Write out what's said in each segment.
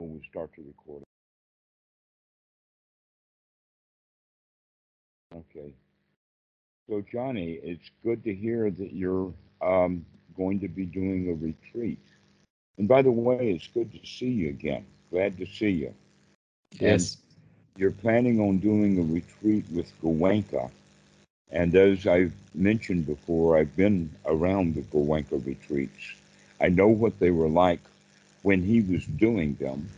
when we start to record. Okay. So Joni, it's good to hear that you're um, going to be doing a retreat. And by the way, it's good to see you again. Glad to see you. Yes. And you're planning on doing a retreat with Goenka. And as I've mentioned before, I've been around the Goenka retreats. I know what they were like when he was doing them.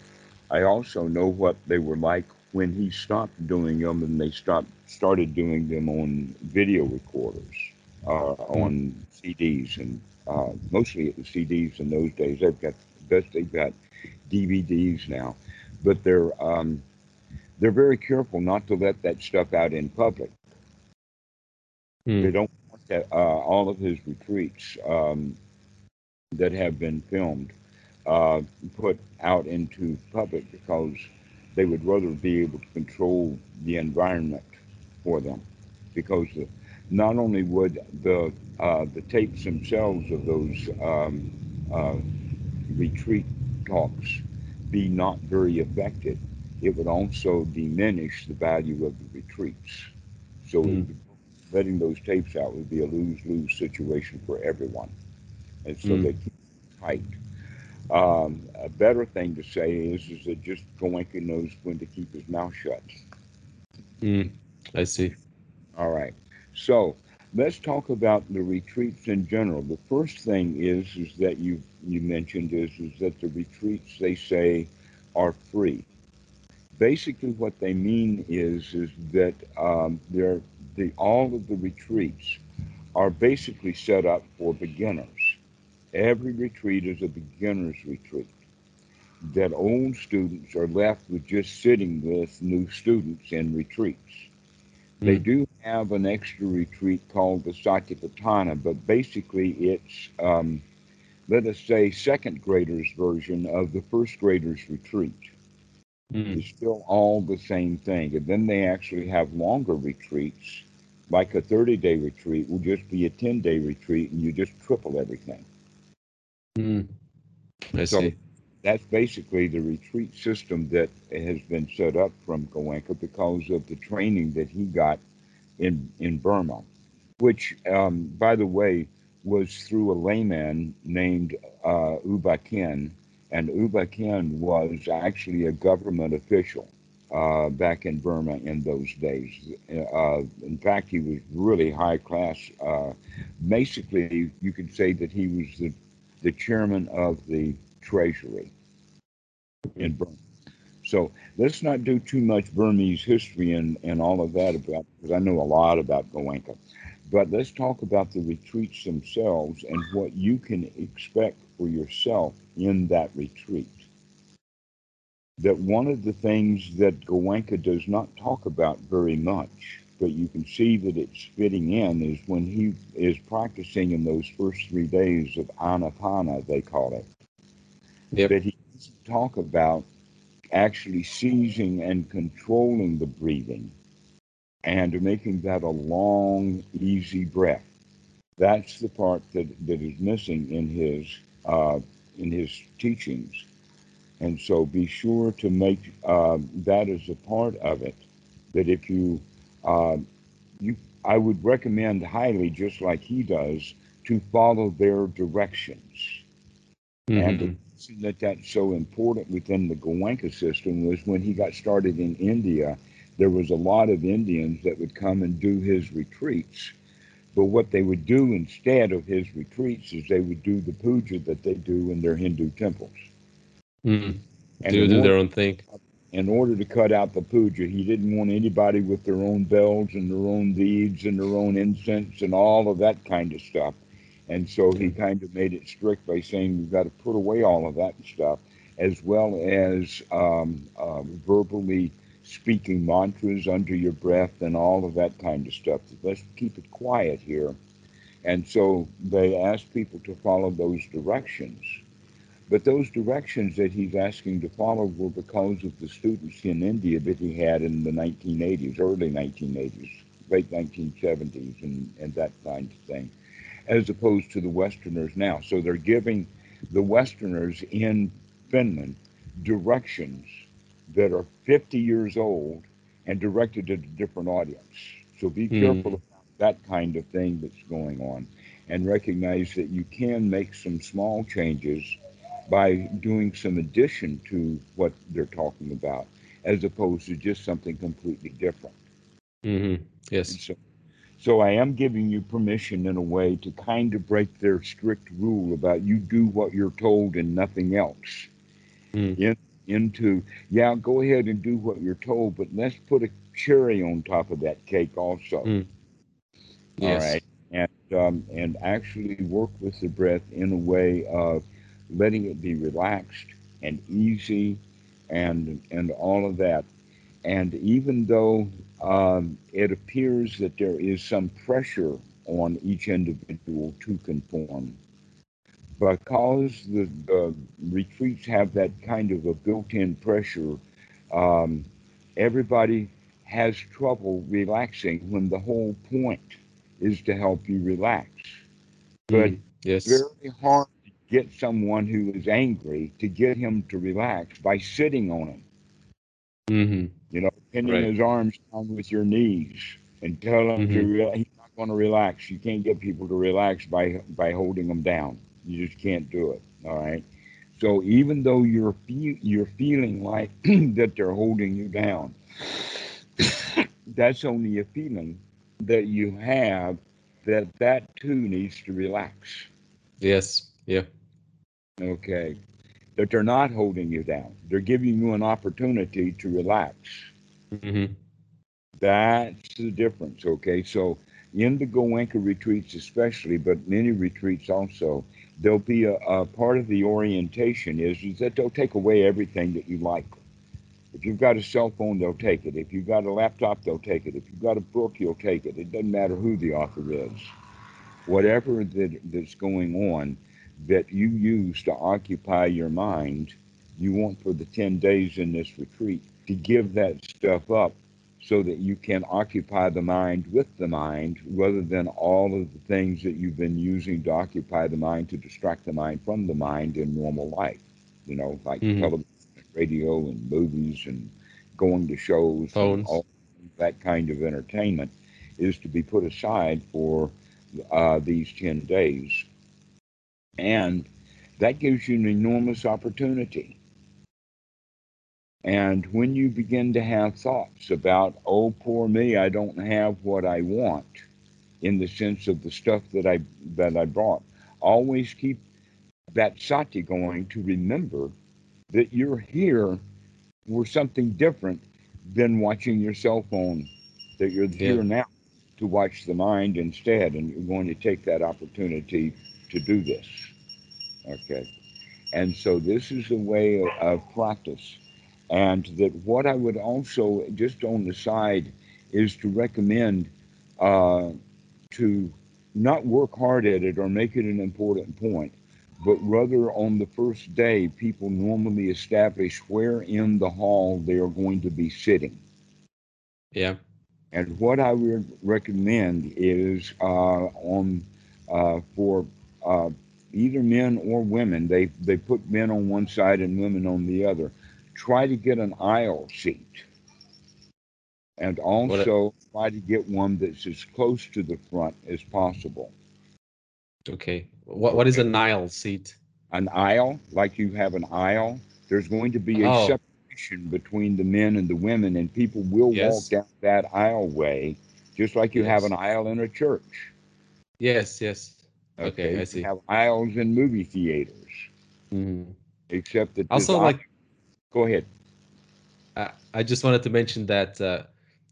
I also know what they were like when he stopped doing them and they stopped started doing them on video recorders, uh, on CDs, and uh, mostly it was CDs in those days. They've got best they've got DVDs now, but they're um, they're very careful not to let that stuff out in public. Hmm. They don't want that, uh, all of his retreats um, that have been filmed uh, put out into public because they would rather be able to control the environment for them. Because the, not only would the uh, the tapes themselves of those um, uh, retreat talks be not very effective, it would also diminish the value of the retreats. So Hmm. letting those tapes out would be a lose-lose situation for everyone. And so Hmm. they keep tight. Um, a better thing to say is, is that just Goenka knows when to keep his mouth shut. Hmm. I see. All right. So let's talk about the retreats in general. The first thing is, is that you you mentioned is, is that the retreats they say are free. Basically, what they mean is, is that um, they're the all of the retreats are basically set up for beginners. Every retreat is a beginner's retreat. That old students are left with just sitting with new students in retreats. They Hmm. do have an extra retreat called the Satipatthana, but basically it's, um, let us say, second graders version of the first graders retreat. Hmm. It's still all the same thing. And then they actually have longer retreats, like a 30 day retreat will just be a 10 day retreat, and you just triple everything. Hmm. I So see. that's basically the retreat system that has been set up from Goenka because of the training that he got in in Burma, which, um, by the way, was through a layman named uh, U Ba Khin, and U Ba Khin was actually a government official uh, back in Burma in those days. Uh, in fact, he was really high class. Uh, basically, you could say that he was the the chairman of the treasury in Burma. So let's not do too much Burmese history and, and all of that about because I know a lot about Goenka. But let's talk about the retreats themselves and what you can expect for yourself in that retreat. That one of the things that Goenka does not talk about very much, but you can see that it's fitting in, is when he is practicing in those first three days of Anapana, they call it Yep. that he talk about actually seizing and controlling the breathing and making that a long, easy breath. That's the part that, that is missing in his uh, in his teachings. And so be sure to make uh, that as a part of it. That if you uh, you I would recommend highly, just like he does, to follow their directions. And the Hmm. reason that that's so important within the Goenka system was when he got started in India, there was a lot of Indians that would come and do his retreats. But what they would do instead of his retreats is they would do the puja that they do in their Hindu temples. Hmm. And Do in do their own thing. In order to cut out the puja, he didn't want anybody with their own bells and their own beads and their own incense and all of that kind of stuff. And so he kind of made it strict by saying we've got to put away all of that stuff, as well as um, um, verbally speaking mantras under your breath and all of that kind of stuff. Let's keep it quiet here. And so they asked people to follow those directions. But those directions that he's asking to follow were because of the students in India that he had in the 1980s, early 1980s, late 1970s, and, and that kind of thing as opposed to the Westerners now. So they're giving the Westerners in Finland directions that are 50 years old and directed at a different audience. So be Mhm. careful about that kind of thing that's going on and recognize that you can make some small changes by doing some addition to what they're talking about as opposed to just something completely different. Mm-hmm. Yes. so, so I am giving you permission in a way to kind of break their strict rule about you do what you're told and nothing else. Mm. In, into yeah, go ahead and do what you're told, but let's put a cherry on top of that cake also. Mm. Yes. right, and um, and actually work with the breath in a way of letting it be relaxed and easy, and and all of that. And even though um, it appears that there is some pressure on each individual to conform, because the, the retreats have that kind of a built-in pressure, um, everybody has trouble relaxing when the whole point is to help you relax. But Mm. Yes. very hard get someone who is angry to get him to relax by sitting on him. hmm You know, pinning Right. his arms down with your knees and tell him to Mhm. re- he's not going to relax. You can't get people to relax by by holding them down. You just can't do it. All right. So even though you're fe- you're feeling like that they're holding you down, that's only a feeling that you have that that too needs to relax. Yes. Yeah. Okay. That they're not holding you down. They're giving you an opportunity to relax. hmm That's the difference. Okay. So in the Goenka retreats, especially, but many retreats also, there'll be a, a part of the orientation is, is that they'll take away everything that you like. If you've got a cell phone, they'll take it. If you've got a laptop, they'll take it. If you've got a book, you'll take it. It doesn't matter who the author is. Whatever that, that's going on that you use to occupy your mind, you want for the 10 days in this retreat to give that stuff up so that you can occupy the mind with the mind rather than all of the things that you've been using to occupy the mind to distract the mind from the mind in normal life. You know, like Mhm. television, radio, and movies, and going to shows, and Phones. all that kind of entertainment is to be put aside for uh, these 10 days. And that gives you an enormous opportunity. And when you begin to have thoughts about, oh, poor me, I don't have what I want, in the sense of the stuff that I that I brought, always keep that sati going to remember that you're here for something different than watching your cell phone. That you're Yeah. here now to watch the mind instead, and you're going to take that opportunity to do this. Okay. And so this is a way of, of practice. And that what I would also, just on the side, is to recommend uh, to not work hard at it or make it an important point, but rather on the first day, people normally establish where in the hall they are going to be sitting. Yeah. And what I would recommend is uh, on uh, for uh, either men or women, they, they put men on one side and women on the other. Try to get an aisle seat. And also try to get one that's as close to the front as possible. Okay. What What is a Nile seat? An aisle, like you have an aisle, there's going to be a Oh. separation between the men and the women, and people will Yes. walk down that aisle way, just like you have an aisle in a church. Yes. Yes. Okay, I You see. have aisles in movie theaters, hmm except that Also, aisle- like go ahead. I I just wanted to mention that uh,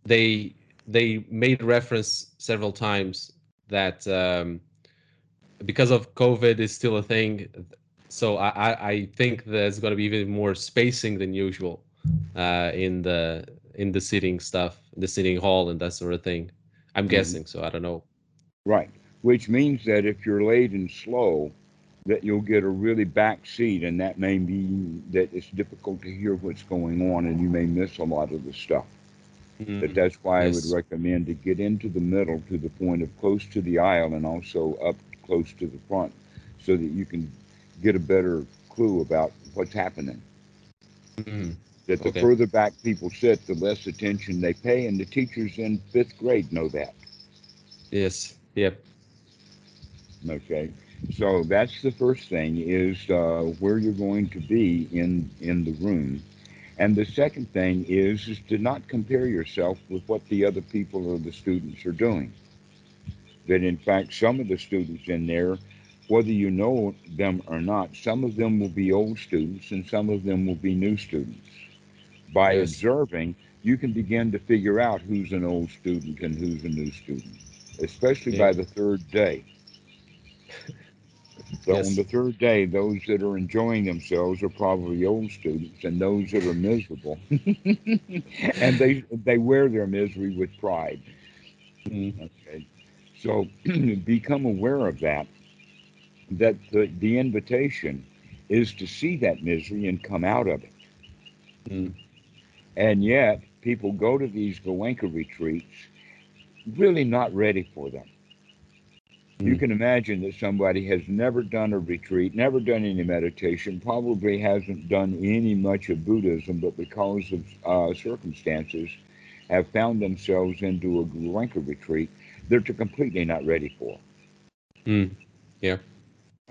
they they made reference several times that um, because of COVID is still a thing, so I, I, I think there's going to be even more spacing than usual uh, in the in the sitting stuff, the sitting hall, and that sort of thing. I'm Mhm. guessing, so I don't know. Right. Which means that if you're late and slow, that you'll get a really back seat, and that may mean that it's difficult to hear what's going on, and you may miss a lot of the stuff. But Mhm. that's why I would recommend to get into the middle to the point of close to the aisle and also up close to the front, so that you can get a better clue about what's happening. Mm. That the Okay. further back people sit, the less attention they pay, and the teachers in fifth grade know that. Yes. Yep. Okay, so that's the first thing is uh, where you're going to be in in the room, and the second thing is is to not compare yourself with what the other people or the students are doing. That in fact some of the students in there, whether you know them or not, some of them will be old students and some of them will be new students. By Yes. observing, you can begin to figure out who's an old student and who's a new student, especially by the third day. So Yes. on the third day, those that are enjoying themselves are probably old students, and those that are miserable, and they they wear their misery with pride. Mm. Okay, so become aware of that. That the, the invitation is to see that misery and come out of it. Mm. And yet, people go to these Goenka retreats really not ready for them. You Mm. can imagine that somebody has never done a retreat, never done any meditation, probably hasn't done any much of Buddhism, but because of uh, circumstances have found themselves into a Goenka retreat, they're completely not ready for. Mm. Yeah.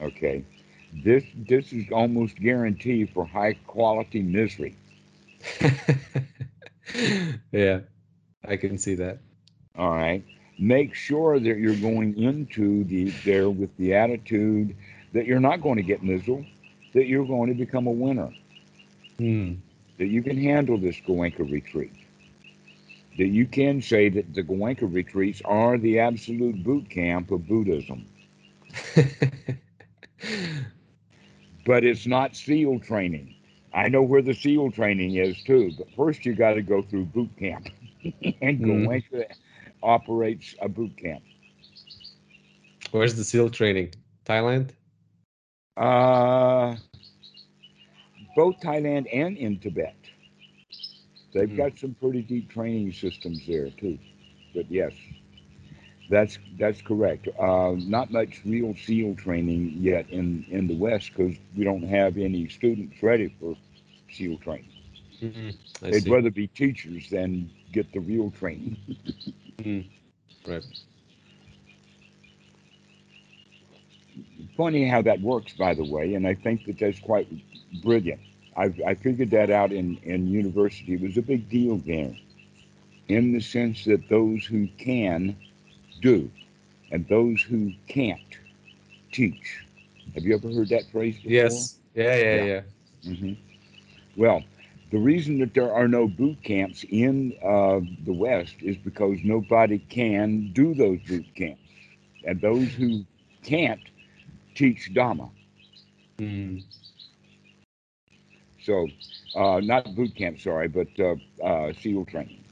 Okay, this this is almost guaranteed for high quality misery. yeah, I can see that. All right. Make sure that you're going into the there with the attitude that you're not going to get miserable, that you're going to become a winner, Mm. that you can handle this Goenka retreat. That you can say that the Goenka retreats are the absolute boot camp of Buddhism. But it's not SEAL training. I know where the SEAL training is too, but first you got to go through boot camp. and Mm. Goenka operates a boot camp. Where's the SEAL training? Thailand? Uh, both Thailand and in Tibet. They've Mhm. got some pretty deep training systems there too. But yes, that's that's correct. Uh, not much real SEAL training yet in in the West because we don't have any students ready for SEAL training. Mm. I They'd see. rather be teachers than get the real training. Mm. Right. Funny how that works, by the way, and I think that that's quite brilliant. I, I figured that out in, in university. It was a big deal there, in the sense that those who can do, and those who can't teach. Have you ever heard that phrase before? Yes. Yeah, yeah, Yeah. yeah. hmm Well, the reason that there are no boot camps in uh, the West is because nobody can do those boot camps, and those who can't teach Dhamma. Mm. So, uh, not boot camp, sorry, but uh, uh, SEAL training.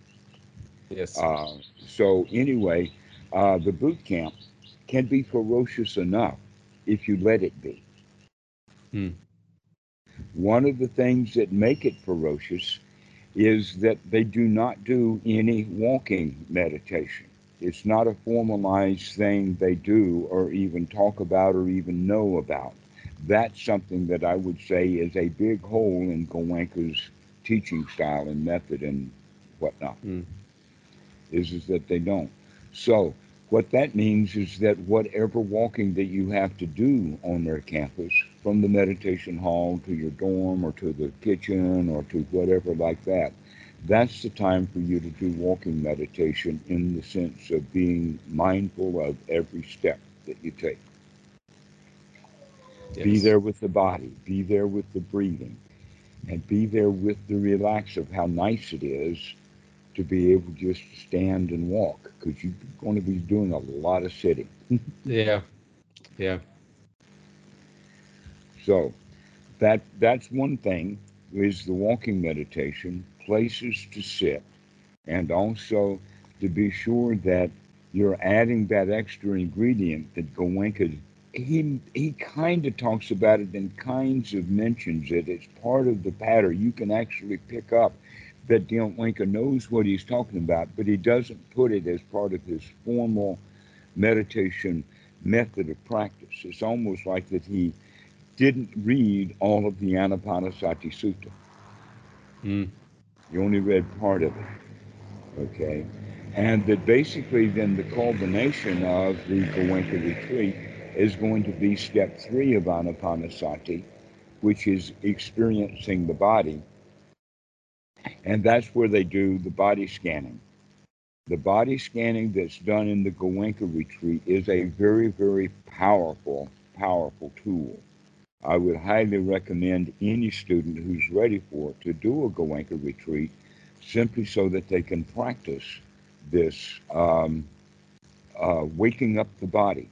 Yes. Uh, so, anyway, uh, the boot camp can be ferocious enough if you let it be. Hmm. One of the things that make it ferocious is that they do not do any walking meditation. It's not a formalized thing they do or even talk about or even know about. That's something that I would say is a big hole in Goenka's teaching style and method and whatnot. Hmm. Is is that they don't. So what that means is that whatever walking that you have to do on their campus, from the meditation hall to your dorm or to the kitchen or to whatever like that, that's the time for you to do walking meditation in the sense of being mindful of every step that you take. Be there with the body, be there with the breathing, and be there with the relax of how nice it is to be able just to stand and walk because you're going to be doing a lot of sitting. Yeah. Yeah. So that that's one thing is the walking meditation, places to sit, and also to be sure that you're adding that extra ingredient that Goenka he he kind of talks about it and kinds of mentions it. It's part of the pattern. You can actually pick up that Goenka knows what he's talking about, but he doesn't put it as part of his formal meditation method of practice. It's almost like that he didn't read all of the Anapanasati Sutta. Mm. You only read part of it. Okay. And that basically then the culmination of the Goenka retreat is going to be step three of Anapanasati, which is experiencing the body. And that's where they do the body scanning. The body scanning that's done in the Goenka retreat is a very, very powerful, powerful tool. I would highly recommend any student who's ready for it to do a Goenka retreat simply so that they can practice this um, uh, waking up the body.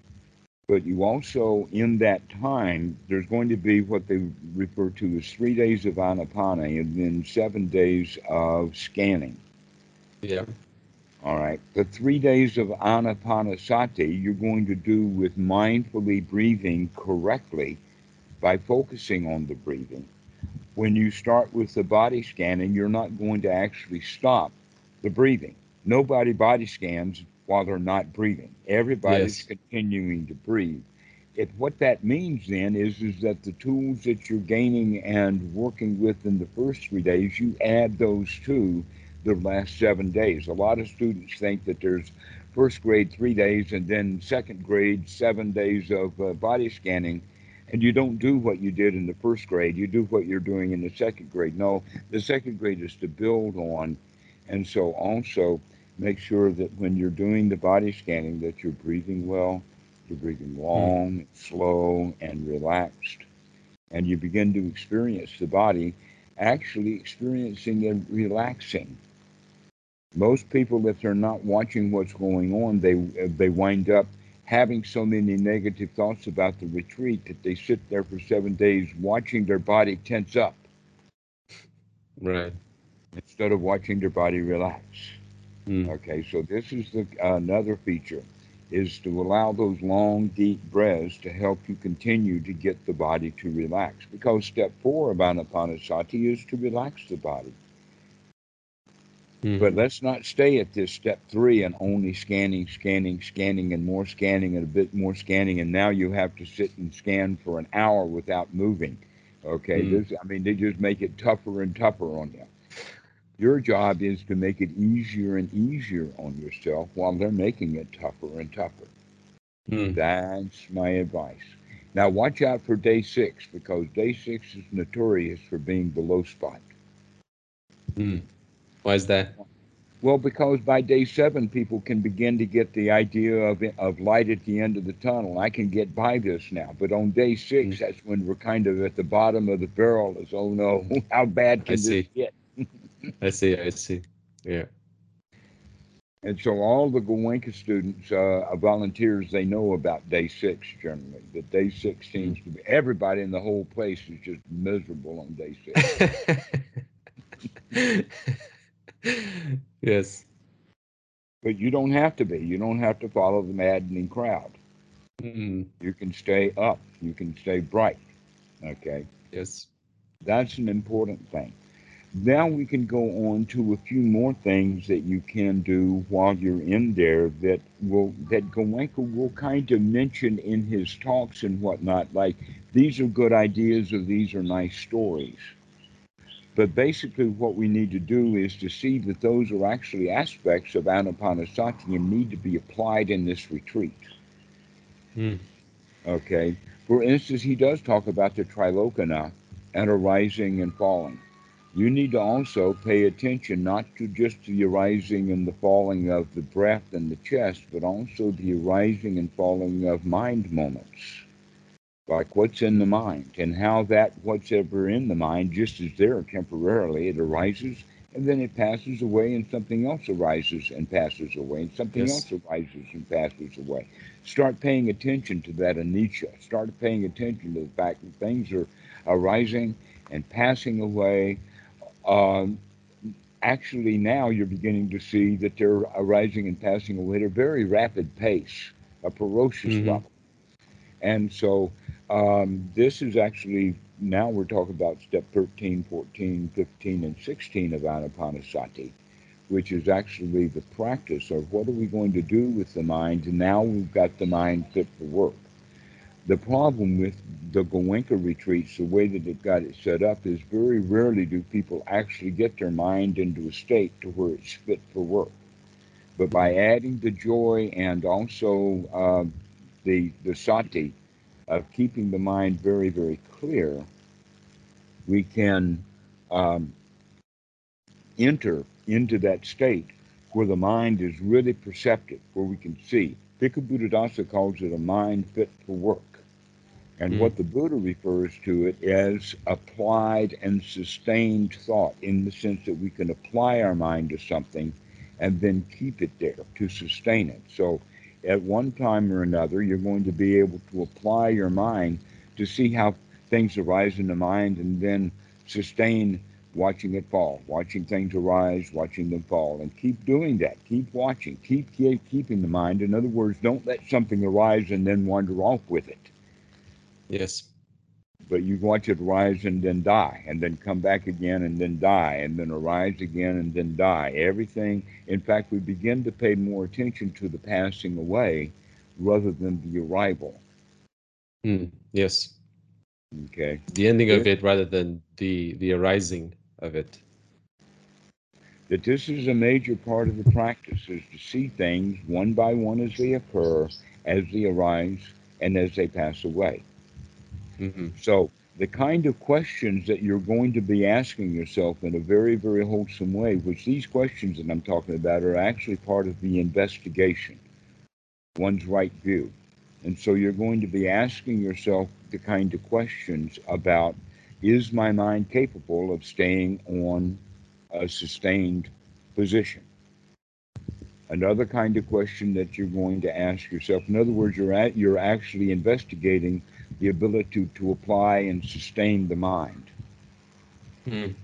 But you also, in that time, there's going to be what they refer to as three days of anapana and then seven days of scanning. Yeah. All right. The three days of anapanasati you're going to do with mindfully breathing correctly by focusing on the breathing. When you start with the body scanning, you're not going to actually stop the breathing. Nobody body scans while they're not breathing. Everybody's Yes. continuing to breathe. It, what that means then is, is that the tools that you're gaining and working with in the first three days, you add those to the last seven days. A lot of students think that there's first grade three days and then second grade seven days of uh, body scanning and you don't do what you did in the first grade you do what you're doing in the second grade no the second grade is to build on and so also make sure that when you're doing the body scanning that you're breathing well you're breathing hmm. long slow and relaxed. And you begin to experience the body actually experiencing and relaxing. Most people if they're not watching what's going on they they wind up having so many negative thoughts about the retreat that they sit there for seven days watching their body tense up. Right. instead of watching their body relax Mm. okay so this is the another feature is to allow those long deep breaths to help you continue to get the body to relax because step four of anapanasati is to relax the body Mhm. But let's not stay at this step three and only scanning, scanning, scanning, and more scanning and a bit more scanning. And now you have to sit and scan for an hour without moving. Okay. Mm. This, I mean, they just make it tougher and tougher on you. Your job is to make it easier and easier on yourself while they're making it tougher and tougher. Mm. That's my advice. Now, watch out for day six because day six is notorious for being the low spot. Mm. Why is that? Well, because by day seven, people can begin to get the idea of of light at the end of the tunnel. I can get by this now. But on day six, Mm. that's when we're kind of at the bottom of the barrel. Is oh no, how bad can I this see. get? I see. I see. Yeah. And so all the Goenka students, uh, volunteers, they know about day six generally. That day six seems to be everybody in the whole place is just miserable on day six. yes. but you don't have to be. You don't have to follow the maddening crowd. Mm. You can stay up. You can stay bright. Okay. Yes. That's an important thing. Now we can go on to a few more things that you can do while you're in there that will that Goenka will kind of mention in his talks and whatnot, like these are good ideas or these are nice stories. But basically what we need to do is to see that those are actually aspects of Anapanasati and need to be applied in this retreat. Mm. Okay. For instance, he does talk about the trilokana and arising and falling. You need to also pay attention not to just the arising and the falling of the breath and the chest, but also the arising and falling of mind moments. Like what's in the mind and how that what's ever in the mind just is there temporarily. It arises and then it passes away and something else arises and passes away and something Yes. else arises and passes away. Start paying attention to that anicca. Start paying attention to the fact that things are arising and passing away. Um, actually, now you're beginning to see that they're arising and passing away at a very rapid pace, a ferocious Mhm. level. And so um, this is actually, now we're talking about step 13, 14, 15, and 16 of Anapanasati, which is actually the practice of what are we going to do with the mind. And now we've got the mind fit for work. The problem with the Goenka retreats, the way that they've got it set up, is very rarely do people actually get their mind into a state to where it's fit for work. But by adding the joy and also uh, the the sati of keeping the mind very very clear, we can um, enter into that state where the mind is really perceptive, where we can see. Bhikkhu Buddhadasa calls it a mind fit for work. And Mm. what the Buddha refers to it as applied and sustained thought, in the sense that we can apply our mind to something and then keep it there to sustain it. So, at one time or another, you're going to be able to apply your mind to see how things arise in the mind and then sustain watching it fall, watching things arise, watching them fall, and keep doing that. Keep watching, keep, keep keeping the mind. In other words, don't let something arise and then wander off with it Yes. but you watch it rise and then die, and then come back again and then die, and then arise again and then die. Everything, in fact, we begin to pay more attention to the passing away rather than the arrival. Mm, yes. Okay. The ending of it rather than the the arising of it. That this is a major part of the practice is to see things one by one as they occur, as they arise, and as they pass away. Hmm So, the kind of questions that you're going to be asking yourself in a very, very wholesome way, which these questions that I'm talking about are actually part of the investigation, one's right view. And so you're going to be asking yourself the kind of questions about is my mind capable of staying on a sustained position? Another kind of question that you're going to ask yourself, in other words, you're at, you're actually investigating the ability to apply and sustain the mind. Mm.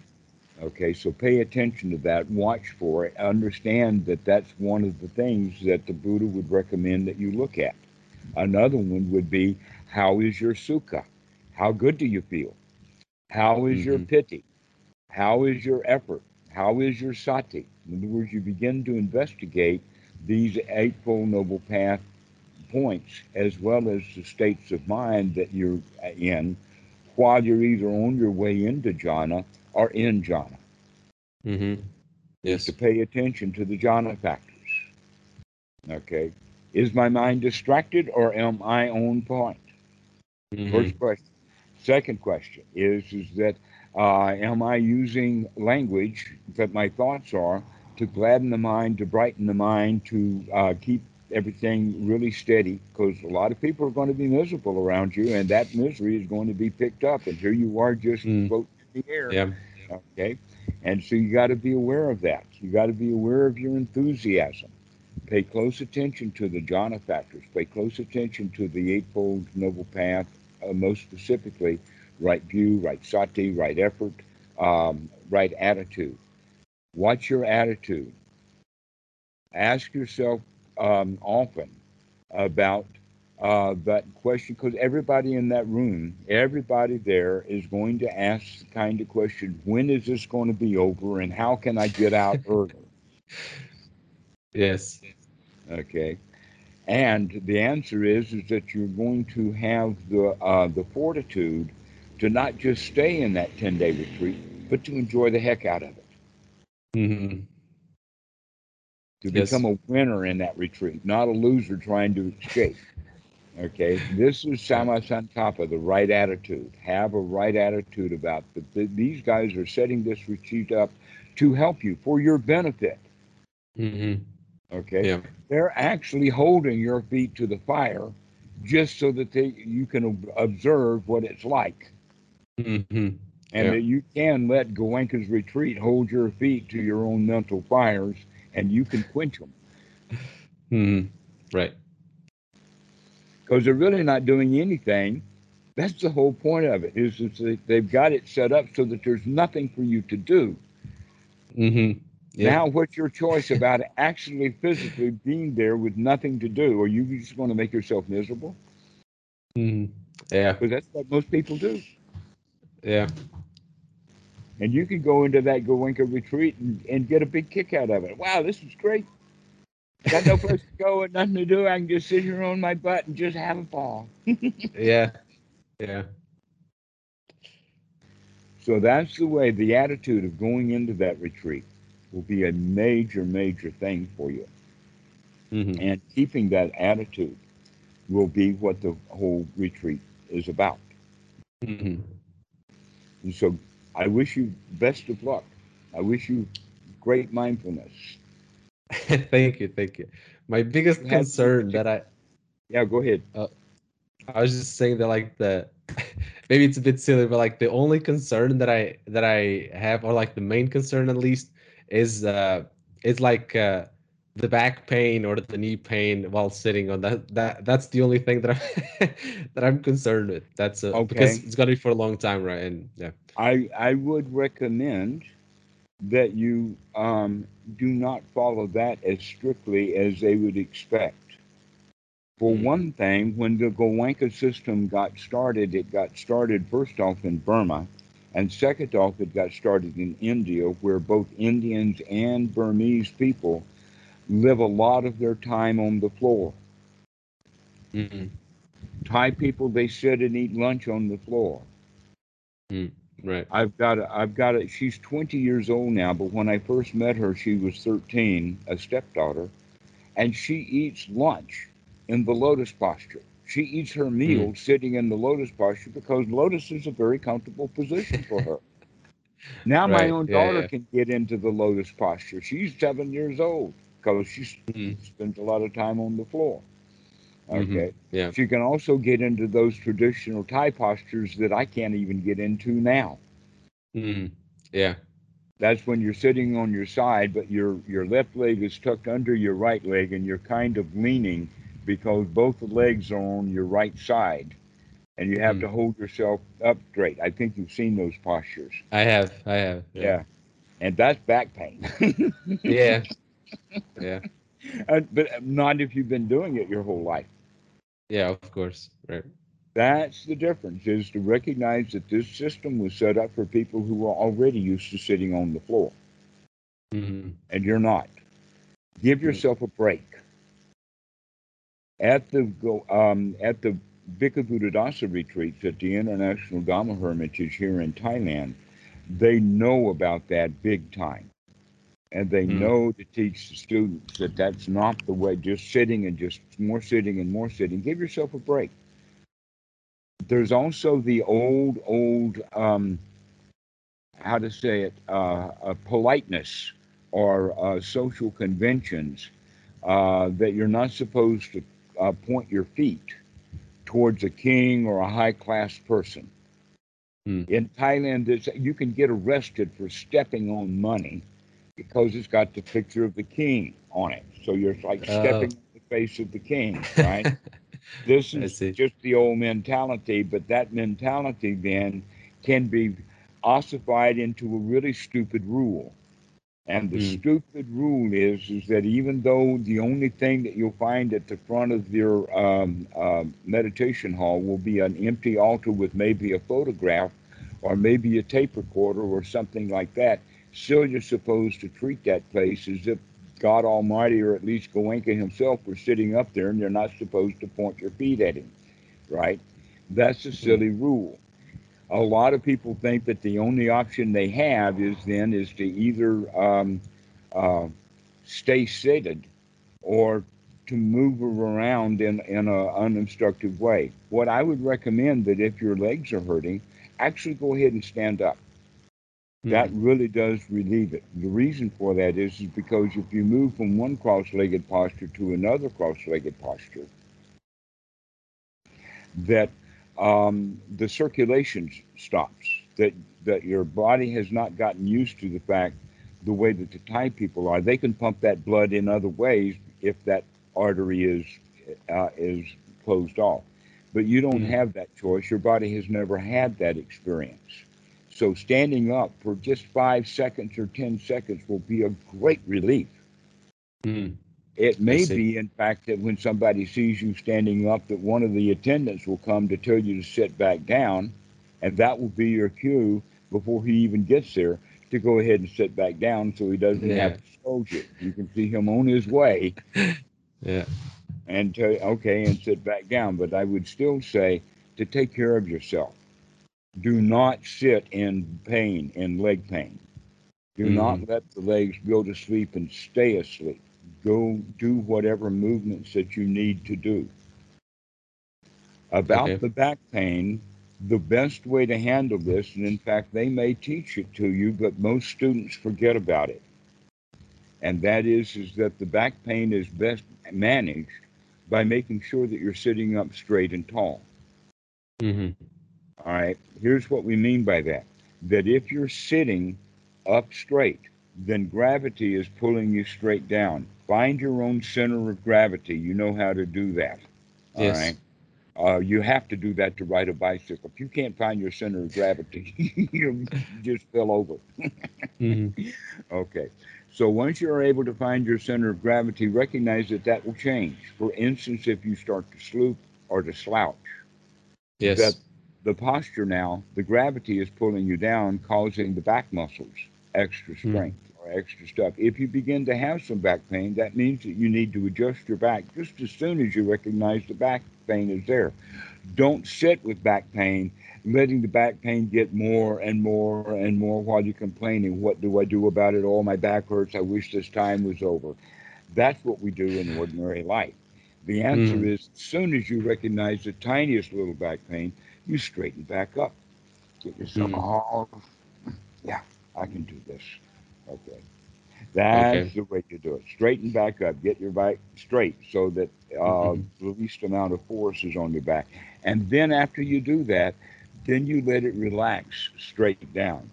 Okay, so pay attention to that, watch for it, understand that that's one of the things that the Buddha would recommend that you look at. Another one would be how is your sukha? How good do you feel? How is your Mhm. piti? How is your effort? How is your sati? In other words, you begin to investigate these Eightfold Noble Path points as well as the states of mind that you're in while you're either on your way into jhana or in jhana. hmm Yes. To pay attention to the jhana factors. Okay. Is my mind distracted or am I on point? Mhm. First question. Second question is is that uh, am I using language that my thoughts are to gladden the mind, to brighten the mind, to uh, keep everything really steady? Because a lot of people are going to be miserable around you, and that misery is going to be picked up. And here you are just Mm. floating in the air. Yeah. Okay. And so you got to be aware of that. You got to be aware of your enthusiasm. Pay close attention to the jhana factors. Pay close attention to the Eightfold Noble Path, uh, most specifically, right view, right sati, right effort, um, right attitude. Watch your attitude. Ask yourself um, often about uh, that question because everybody in that room, everybody there is going to ask the kind of question when is this going to be over and how can I get out early? Yes. Okay. And the answer is is that you're going to have the uh, the fortitude to not just stay in that 10 day retreat, but to enjoy the heck out of it. hmm To Yes. become a winner in that retreat, not a loser trying to escape. Okay, this is Samma Sankappa, the right attitude. Have a right attitude about the, the, these guys are setting this retreat up to help you for your benefit. hmm Okay, Yeah. they're actually holding your feet to the fire just so that they you can observe what it's like hmm and Yeah. that you can let Goenka's retreat hold your feet to your own mental fires and you can quench them hmm Right. because they're really not doing anything. That's the whole point of it is they've got it set up so that there's nothing for you to do. hmm Yeah. Now, what's your choice about actually physically being there with nothing to do? Are you just going to make yourself miserable? hmm Yeah. Because that's what most people do. Yeah. And you can go into that Goenka retreat and, and get a big kick out of it. Wow, this is great. Got no place to go and nothing to do. I can just sit here on my butt and just have a ball. yeah, yeah. So that's the way the attitude of going into that retreat will be a major, major thing for you. hmm And keeping that attitude will be what the whole retreat is about. hmm And so I wish you best of luck. I wish you great mindfulness. thank you, thank you. My biggest concern that I Yeah, go ahead. I was just saying that like the maybe it's a bit silly, but like the only concern that I that I have, or like the main concern at least, is uh is like uh the back pain or the knee pain while sitting on that that that's the only thing that I'm that I'm concerned with. That's uh, because it's gonna be for a long time, right? And yeah. I I would recommend that you um, do not follow that as strictly as they would expect. For Mm. one thing, when the Goenka system got started, it got started first off in Burma, and second off, it got started in India, where both Indians and Burmese people live a lot of their time on the floor. hmm Thai people, they sit and eat lunch on the floor. Right. I've got a, I've got a, she's 20 years old now, but when I first met her, she was 13, a stepdaughter, and she eats lunch in the lotus posture. She eats her meal sitting in the lotus posture because lotus is a very comfortable position for her. Now my Right, own yeah, daughter yeah. can get into the lotus posture. She's seven years old because she Mhm. spends a lot of time on the floor. Mhm. Okay. Yeah. She can also get into those traditional Thai postures that I can't even get into now. hmm Yeah. That's when you're sitting on your side, but your your left leg is tucked under your right leg, and you're kind of leaning because both the legs are on your right side, and you have Mm. to hold yourself up straight. I think you've seen those postures. I have. I have. Yeah, and that's back pain. Yeah. Yeah. Uh, but not if you've been doing it your whole life. Yeah. Of course. Right. That's the difference: is to recognize that this system was set up for people who were already used to sitting on the floor. hmm and you're not. Give Mm. yourself a break. At the um, at the Bhikkhu retreats at the International Dhamma Hermitage here in Thailand, they know about that big time, and they Mm. know to teach the students that that's not the way. Just sitting and just more sitting and more sitting. Give yourself a break. There's also the old old um, how to say it uh, uh, politeness or uh, social conventions uh, that you're not supposed to uh, point your feet towards a king or a high class person. Hmm. In Thailand, you can get arrested for stepping on money because it's got the picture of the king on it. So you're like Oh. stepping in the face of the king, right? this is just the old mentality, but that mentality then can be ossified into a really stupid rule. And the Mm. stupid rule is is that even though the only thing that you'll find at the front of your um, uh, meditation hall will be an empty altar with maybe a photograph or maybe a tape recorder or something like that, still you're supposed to treat that place as if God Almighty or at least Goenka himself were sitting up there and you're not supposed to point your feet at him, right? That's a silly rule. A lot of people think that the only option they have is then is to either um, uh, stay seated or to move around in, in an unobstructive way. What I would recommend that if your legs are hurting, actually go ahead and stand up. That Mhm. really does relieve it. The reason for that is, is because if you move from one cross-legged posture to another cross-legged posture, that um, the circulation stops. That that your body has not gotten used to the fact the way that the Thai people are. They can pump that blood in other ways if that artery is uh, is closed off. But you don't Mm. have that choice. Your body has never had that experience. So standing up for just five seconds or ten seconds will be a great relief. Mhm. It may be, in fact, that when somebody sees you standing up, that one of the attendants will come to tell you to sit back down, and that will be your cue before he even gets there to go ahead and sit back down so he doesn't Yeah. have exposure. You You can see him on his way Yeah. and to, okay, and sit back down. But I would still say to take care of yourself. Do not sit in pain, in leg pain. Do not let the legs go to sleep and stay asleep. Go do whatever movements that you need to do. About Okay. the back pain, the best way to handle this, and in fact, they may teach it to you, but most students forget about it. And that is, is that the back pain is best managed by making sure that you're sitting up straight and tall. hmm All right. Here's what we mean by that that if you're sitting up straight, then gravity is pulling you straight down. Find your own center of gravity. You know how to do that. All Yes. right. Uh, you have to do that to ride a bicycle. If you can't find your center of gravity, you just fell over. hmm Okay. So once you're able to find your center of gravity, recognize that that will change. For instance, if you start to sloop or to slouch, Yes. that the posture now, the gravity is pulling you down, causing the back muscles extra Hmm. strength or extra stuff. If you begin to have some back pain, that means that you need to adjust your back just as soon as you recognize the back pain is there. Don't sit with back pain, letting the back pain get more and more and more while you're complaining. What do I do about it? Oh, my back hurts. I wish this time was over. That's what we do in ordinary life. The answer Mhm. is as soon as you recognize the tiniest little back pain, you straighten back up. Get yourself, Mhm. oh, yeah, I can do this. Okay. That's Okay. the way to do it. Straighten back up. Get your back straight so that uh, Mhm. the least amount of force is on your back. And then after you do that, then you let it relax straight down.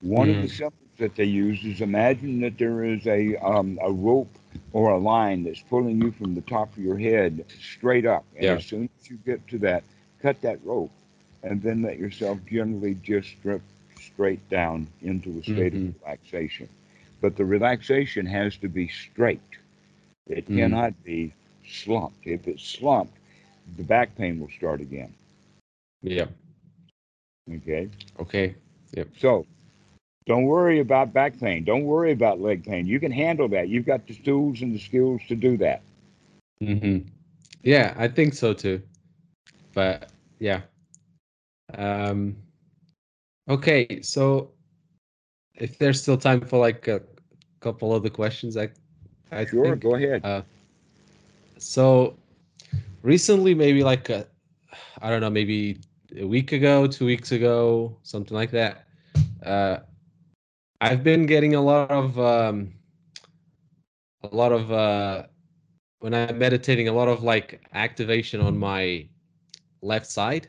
One of the Mhm. symbols that they use is imagine that there is a um, a rope or a line that's pulling you from the top of your head straight up. And Yeah. as soon as you get to that, cut that rope, and then let yourself generally just drift straight down into a state Mhm. of relaxation. But the relaxation has to be straight. It Mhm. cannot be slumped. If it's slumped, the back pain will start again. Yeah. Okay. Okay. Yep. So don't worry about back pain. Don't worry about leg pain. You can handle that. You've got the tools and the skills to do that. Mm-hmm. Yeah, I think so too. But yeah. Um, okay, so if there's still time for like a couple other questions, I I Sure, think. go ahead. Uh, so recently, maybe like a, I don't know, maybe a week ago, two weeks ago, something like that. Uh, I've been getting a lot of um, a lot of uh, when I'm meditating, a lot of like activation on my left side.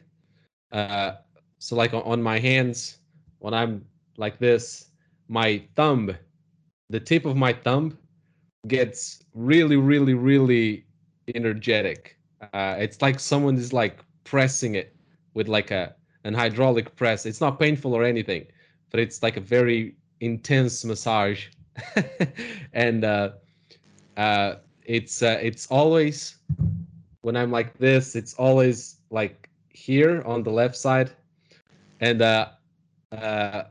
Uh, so like on, my hands, when I'm like this, my thumb, the tip of my thumb, gets really, really, really energetic. Uh, it's like someone is like pressing it with like a an hydraulic press. It's not painful or anything, but it's like a very intense massage, and uh, uh, it's uh, it's always when I'm like this. It's always like here on the left side, and uh, uh,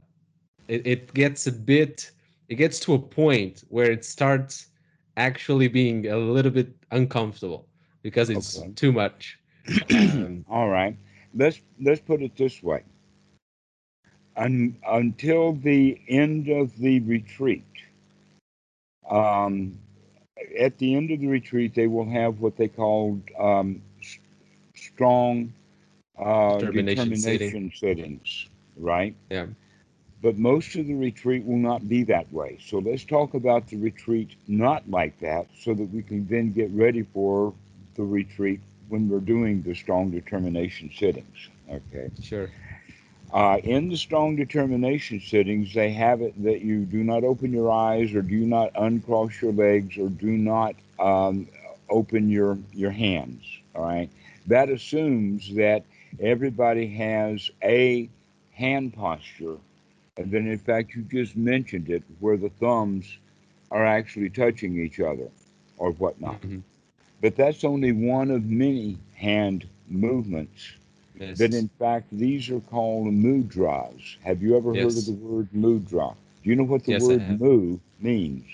it, it gets a bit. It gets to a point where it starts actually being a little bit uncomfortable because it's Okay. too much. Um, All right. Let's let's put it this way. Un, until the end of the retreat, um, at the end of the retreat, they will have what they called um, strong uh, Determination determination settings, right? Yeah. But most of the retreat will not be that way. So let's talk about the retreat not like that so that we can then get ready for the retreat when we're doing the strong determination sittings. Okay. sure. Uh, in the strong determination sittings, they have it that you do not open your eyes or do not uncross your legs or do not um, open your, your hands. All right. That assumes that everybody has a hand posture. And then, in fact, you just mentioned it where the thumbs are actually touching each other or whatnot. Mhm. But that's only one of many hand movements Yes. that in fact these are called mudras. Have you ever heard of the word mudra? Do you know what the Yes, word mu means?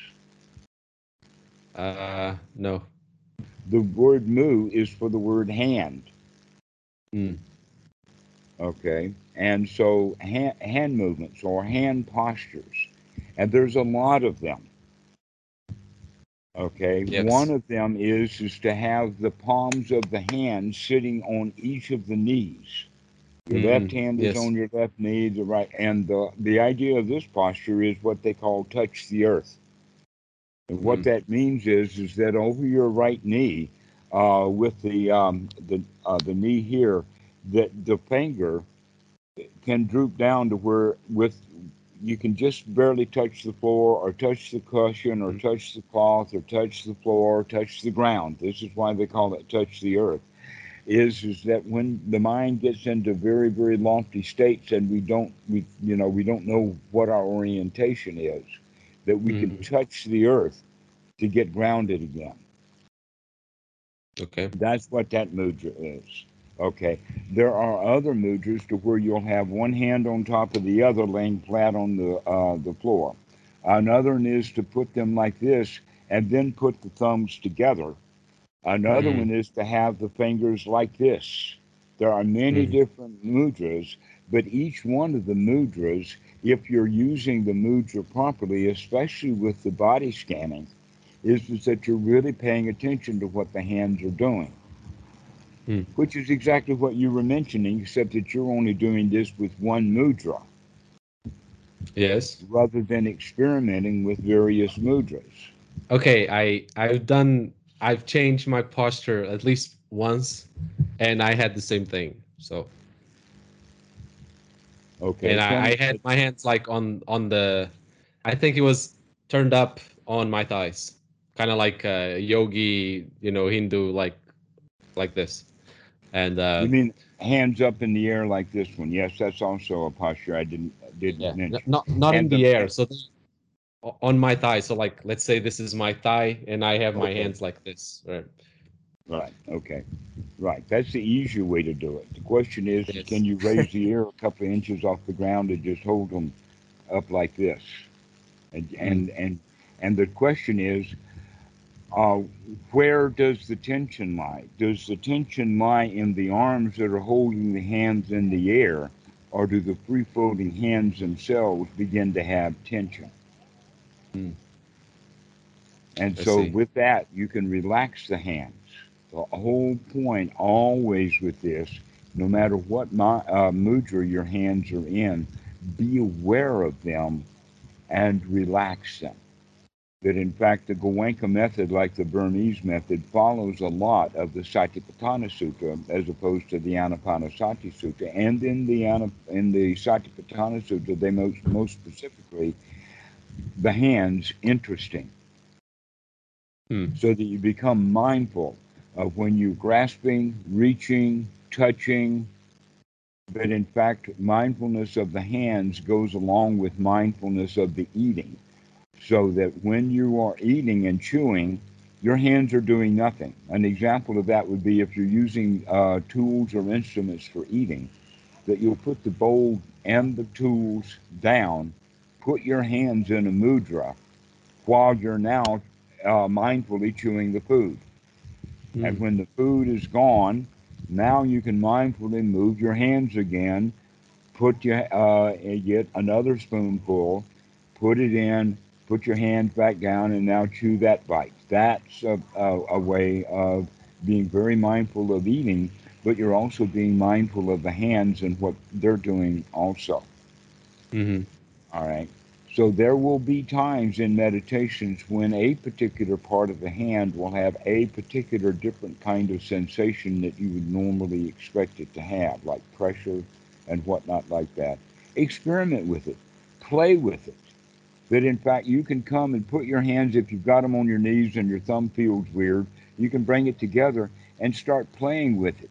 Uh, no. The word mu is for the word hand. Mm. Okay. And so hand, hand movements or hand postures, and there's a lot of them. Okay. Yes. One of them is is to have the palms of the hand sitting on each of the knees. Your Mm, left hand is on your left knee, the right, and the the idea of this posture is what they call touch the earth. And what Mm. that means is is that over your right knee, uh, with the um, the uh, the knee here, that the finger can droop down to where with you can just barely touch the floor or touch the cushion or Mhm. touch the cloth or touch the floor or touch the ground. This is why they call it touch the earth. Is is that when the mind gets into very very lofty states and we don't we you know we don't know what our orientation is, that we can Mhm. touch the earth to get grounded again. Okay. That's what that mudra is. Okay. There are other mudras to where you'll have one hand on top of the other laying flat on the uh, the floor. Another one is to put them like this and then put the thumbs together. Another Mhm. one is to have the fingers like this. There are many Mhm. different mudras, but each one of the mudras, if you're using the mudra properly, especially with the body scanning, is, is that you're really paying attention to what the hands are doing. Hmm. Which is exactly what you were mentioning, except that you're only doing this with one mudra Yes. rather than experimenting with various mudras. Okay. I I've done. I've changed my posture at least once, and I had the same thing. So, Okay. and I, I had my hands like on on the. I think it was turned up on my thighs, kind of like a yogi, you know, Hindu, like like this, and uh, you mean hands up in the air like this one? Yes, that's also a posture I didn't didn't yeah, mention. not not in the air. So on my thigh. So like, let's say this is my thigh, and I have my hands like this. Right. Right. Okay. Right. That's the easier way to do it. The question is, Yes. can you raise the ear a couple of inches off the ground and just hold them up like this? And and and and the question is, uh, where does the tension lie? Does the tension lie in the arms that are holding the hands in the air, or do the free floating hands themselves begin to have tension? Hmm. And I so, see. with that, you can relax the hands. The whole point, always with this, no matter what my, uh, mudra your hands are in, be aware of them and relax them. That in fact, the Goenka method, like the Burmese method, follows a lot of the Satipatthana Sutta as opposed to the Anapanasati Sutta. And in the in the Satipatthana Sutta, they most most specifically the hands interesting Hmm. so that you become mindful of when you're grasping, reaching, touching. But in fact, mindfulness of the hands goes along with mindfulness of the eating. So that when you are eating and chewing, your hands are doing nothing. An example of that would be if you're using uh, tools or instruments for eating, that you'll put the bowl and the tools down, put your hands in a mudra while you're now uh, mindfully chewing the food. And Hmm. when the food is gone, now you can mindfully move your hands again, put your uh, get another spoonful, put it in, put your hands back down, and now chew that bite. That's a, a, a way of being very mindful of eating, but you're also being mindful of the hands and what they're doing also. hmm All right. So there will be times in meditations when a particular part of the hand will have a particular different kind of sensation that you would normally expect it to have, like pressure and whatnot like that. Experiment with it. Play with it. That in fact you can come and put your hands, if you've got them on your knees and your thumb feels weird, you can bring it together and start playing with it.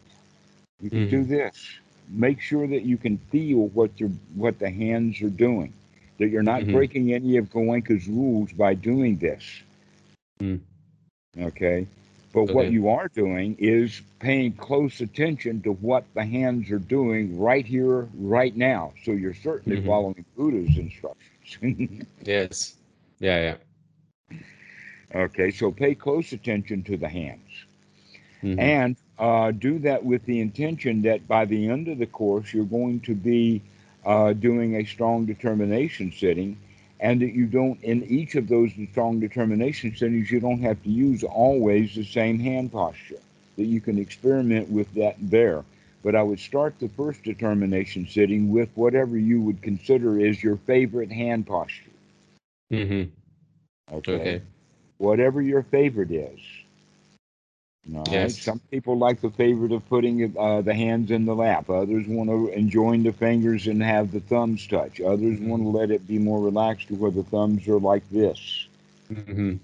You can do Mhm. this. Make sure that you can feel what your what the hands are doing. That you're not Mhm. breaking any of Goenka's rules by doing this. Mm. Okay. But what you are doing is paying close attention to what the hands are doing right here, right now. So you're certainly Mhm. following Buddha's instructions. Yes. Yeah, yeah. okay, so pay close attention to the hands. Mhm. And uh, do that with the intention that by the end of the course, you're going to be uh, doing a strong determination sitting, and that you don't, in each of those strong determination sittings, you don't have to use always the same hand posture, that you can experiment with that there. But I would start the first determination sitting with whatever you would consider is your favorite hand posture. Mm-hmm. Okay. Okay. Whatever your favorite is. All right. Yes. Some people like the favorite of putting uh, the hands in the lap. Others want to enjoin the fingers and have the thumbs touch. Others want to let it be more relaxed to where the thumbs are like this. Mm-hmm.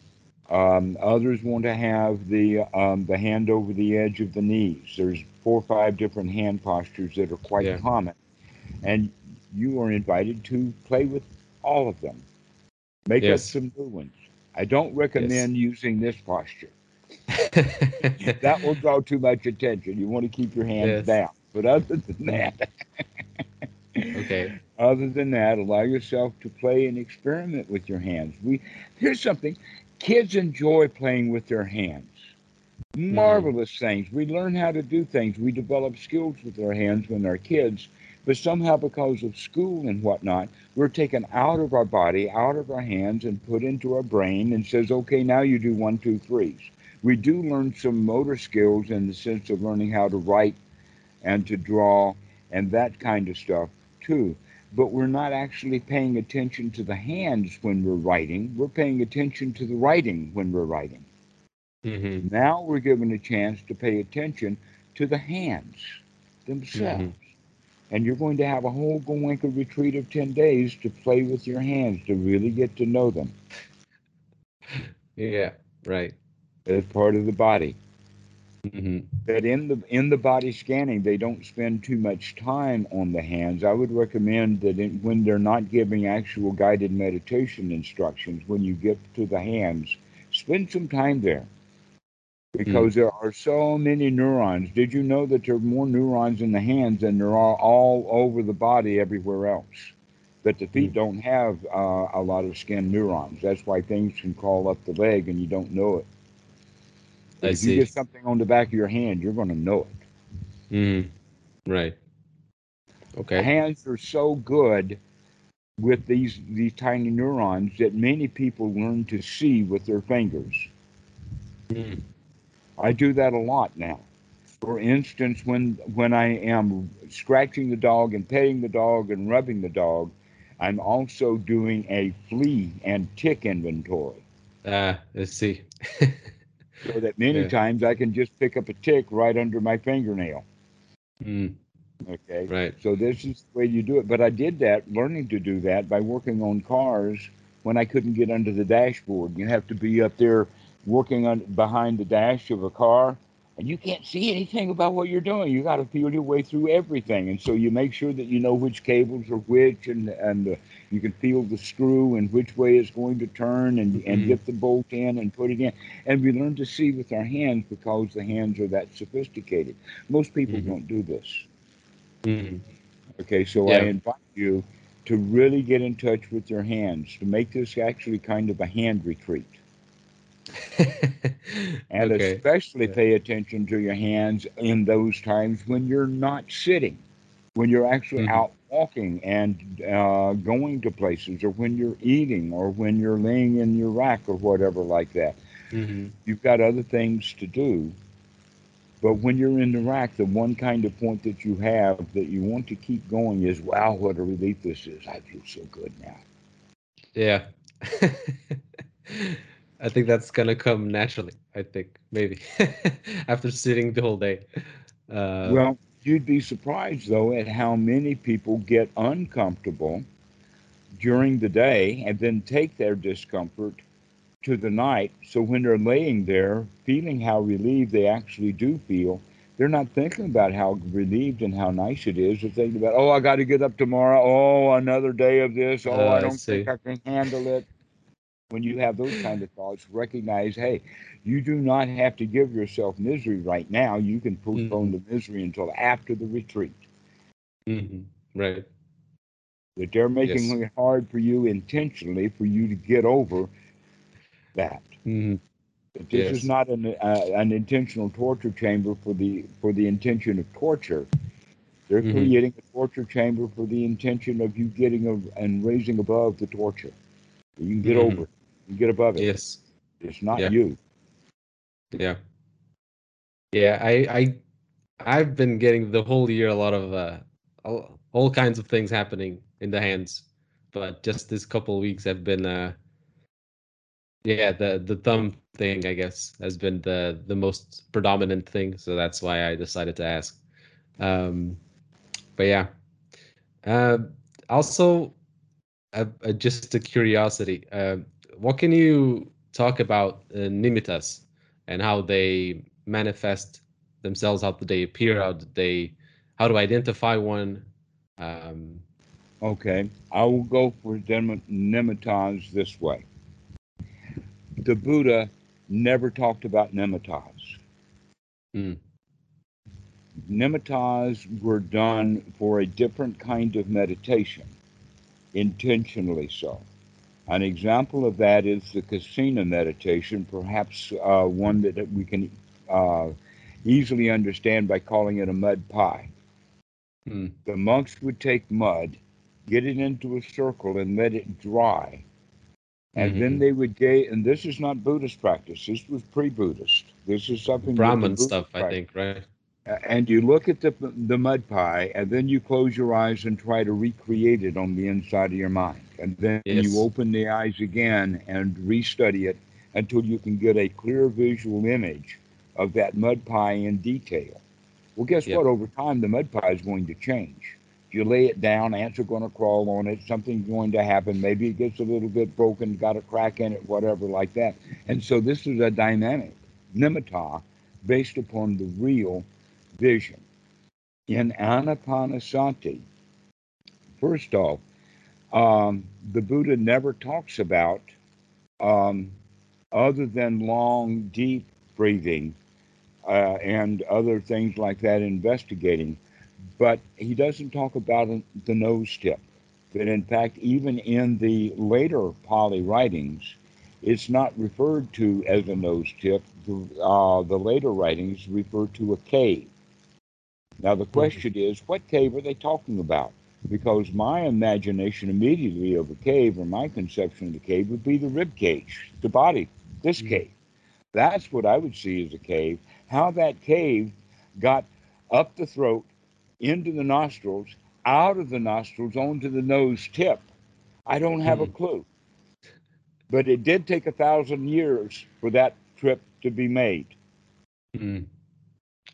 Um, others want to have the um, the hand over the edge of the knees. There's four or five different hand postures that are quite Yeah. common, and you are invited to play with all of them. Make up some new ones. I don't recommend using this posture. that will draw too much attention. You want to keep your hands Yes. down. But other than mm-hmm. that, Okay. other than that, allow yourself to play and experiment with your hands. We here's something: kids enjoy playing with their hands. Mm-hmm. Marvelous things. We learn how to do things. We develop skills with our hands when they're kids. But somehow, because of school and whatnot, we're taken out of our body, out of our hands, and put into our brain and says, okay, now you do one, two, threes. We do learn some motor skills in the sense of learning how to write and to draw and that kind of stuff too. But we're not actually paying attention to the hands when we're writing. We're paying attention to the writing when we're writing. Mhm. Now we're given a chance to pay attention to the hands themselves. Mhm. And you're going to have a whole Goenka retreat of 10 days to play with your hands, to really get to know them Yeah. Right. As part of the body. Mhm. That in the in the body scanning, they don't spend too much time on the hands. I would recommend that in, when they're not giving actual guided meditation instructions, when you get to the hands, spend some time there. Because there are so many neurons. Did you know that there are more neurons in the hands than there are all over the body everywhere else? That the feet Mm. don't have uh, a lot of skin neurons. That's why things can crawl up the leg and you don't know it. I if see. you get something on the back of your hand, you're going to know it. Mhm. Right. Okay. Hands are so good with these these tiny neurons that many people learn to see with their fingers. Mhm. I do that a lot now. For instance, when when I am scratching the dog and petting the dog and rubbing the dog, I'm also doing a flea and tick inventory. Ah, I see. So that many Yeah. times I can just pick up a tick right under my fingernail. Mm, Okay. right. So this is the way you do it. But I did that, learning to do that by working on cars when I couldn't get under the dashboard. You have to be up there working on behind the dash of a car, and you can't see anything about what you're doing. You got to feel your way through everything, and so you make sure that you know which cables are which, and and uh, you can feel the screw and which way it's going to turn, and and Mhm. get the bolt in and put it in. And we learn to see with our hands because the hands are that sophisticated. Most people Mhm. don't do this. Mhm. Okay, so I invite you to really get in touch with your hands, to make this actually kind of a hand retreat. And okay. especially Yeah. pay attention to your hands in those times when you're not sitting, when you're actually Mhm. out walking and uh, going to places, or when you're eating, or when you're laying in your rack, or whatever like that. Mhm. You've got other things to do. But when you're in the rack, the one kind of point that you have that you want to keep going is, wow, what a relief this is. I feel so good now. Yeah. I think that's gonna come naturally. I think maybe after sitting the whole day. Uh, well, you'd be surprised, though, at how many people get uncomfortable during the day and then take their discomfort to the night. So when they're laying there, feeling how relieved they actually do feel, they're not thinking about how relieved and how nice it is. They're thinking about, oh, I got to get up tomorrow. Oh, another day of this. Oh, Uh, I I don't think. I can handle it. When you have those kind of thoughts, recognize, hey, you do not have to give yourself misery right now. You can postpone Mhm. the misery until after the retreat. hmm Right. That they're making Yes. it hard for you intentionally for you to get over that. hmm That this is not an, uh, an intentional torture chamber for the for the intention of torture. They're Mhm. creating a torture chamber for the intention of you getting a, and raising above the torture. You can get Mhm. over it. You can get above it. Yes. It's not Yeah. you. Yeah. Yeah. I I I've been getting the whole year a lot of uh all, all kinds of things happening in the hands, but just this couple of weeks have been uh yeah the the thumb thing I guess has been the the most predominant thing, so that's why I decided to ask. Um, but yeah. Uh, also, uh, uh, just a curiosity. Uh, what can you talk about uh, nimittas and how they manifest themselves? How do they appear? How do they? How to identify one? Um, Okay. I will go for dem- this way. The Buddha never talked about nimittas. mm, Nimittas were done for a different kind of meditation, intentionally so. An example of that is the Kasina meditation, perhaps uh, one that we can uh, easily understand by calling it a mud pie. mm, The monks would take mud, get it into a circle, and let it dry. And then mhm. they would gaze, and this is not Buddhist practice. This was pre-Buddhist. This is something Brahman stuff, I think, right? And you look at the the mud pie, and then you close your eyes and try to recreate it on the inside of your mind, and then Yes. you open the eyes again and restudy it until you can get a clear visual image of that mud pie in detail. Well, guess Yep. what? Over time, the mud pie is going to change. If you lay it down, ants are going to crawl on it. Something's going to happen. Maybe it gets a little bit broken, got a crack in it, whatever, like that. And so this is a dynamic nimitta based upon the real vision. In Anapanasati, first off, um, the Buddha never talks about, um, other than long, deep breathing uh, and other things like that, investigating, but he doesn't talk about the nose tip. That in fact, even in the later Pali writings, it's not referred to as a nose tip. The, uh, the later writings refer to a cave. Now, the question is, what cave are they talking about? Because my imagination immediately of a cave, or my conception of the cave, would be the rib cage, the body, this Mhm. cave. That's what I would see as a cave. How that cave got up the throat, into the nostrils, out of the nostrils, onto the nose tip. I don't have a Mhm. clue. But it did take a thousand years for that trip to be made. Mm.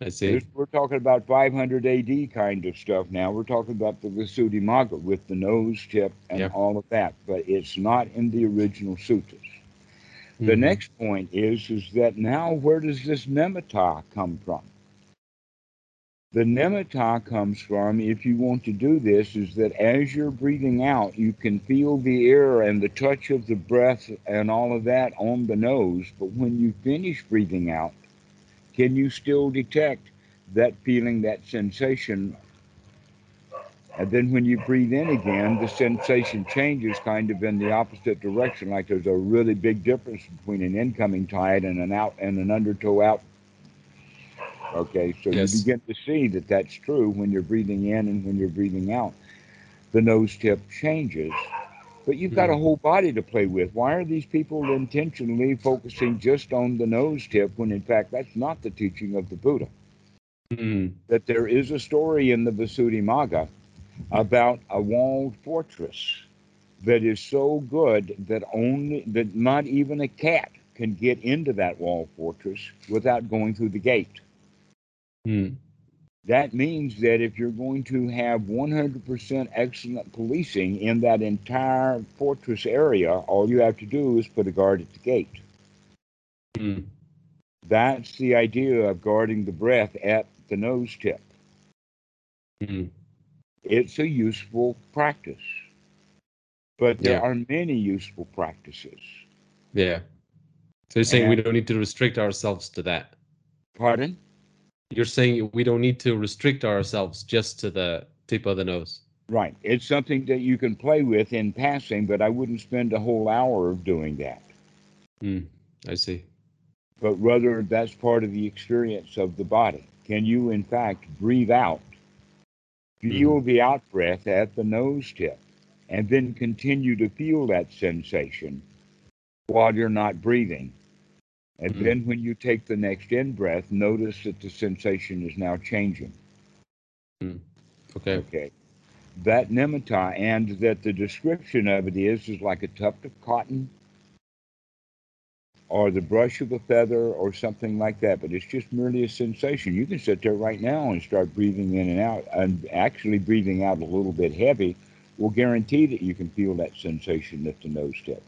I see. We're talking about 500 AD kind of stuff now. We're talking about the Visuddhimagga with the nose tip and Yeah. all of that, but it's not in the original suttas. The Mhm. next point is is that now where does this nimitta come from? The nimitta comes from, if you want to do this, is that as you're breathing out, you can feel the air and the touch of the breath and all of that on the nose. But when you finish breathing out, can you still detect that feeling, that sensation? And then when you breathe in again, the sensation changes kind of in the opposite direction, like there's a really big difference between an incoming tide and an out and an undertow out. Okay, so Yes. you begin to see that that's true when you're breathing in and when you're breathing out. The nose tip changes, but you've got a Mhm. whole body to play with. Why are these people intentionally focusing just on the nose tip when in fact that's not the teaching of the Buddha? Mm. that there is a story in the Visuddhimagga about a walled fortress that is so good that only that not even a cat can get into that walled fortress without going through the gate. Mm. That means that if you're going to have 100% excellent policing in that entire fortress area, all you have to do is put a guard at the gate. Mm. That's the idea of guarding the breath at the nose tip. Mm. It's a useful practice. But there Yeah. are many useful practices. Yeah. So you're saying we don't need to restrict ourselves to that. Pardon? You're saying we don't need to restrict ourselves just to the tip of the nose. Right. It's something that you can play with in passing, but I wouldn't spend a whole hour of doing that. Hmm. I see. But rather, that's part of the experience of the body. Can you, in fact, breathe out? Feel the out breath at the nose tip, and then continue to feel that sensation while you're not breathing. And Mhm. then, when you take the next in breath, notice that the sensation is now changing. Okay. Okay. That nimitta, and that the description of it is is like a tuft of cotton or the brush of a feather or something like that, but it's just merely a sensation. You can sit there right now and start breathing in and out, and actually breathing out a little bit heavy will guarantee that you can feel that sensation at the nose tip.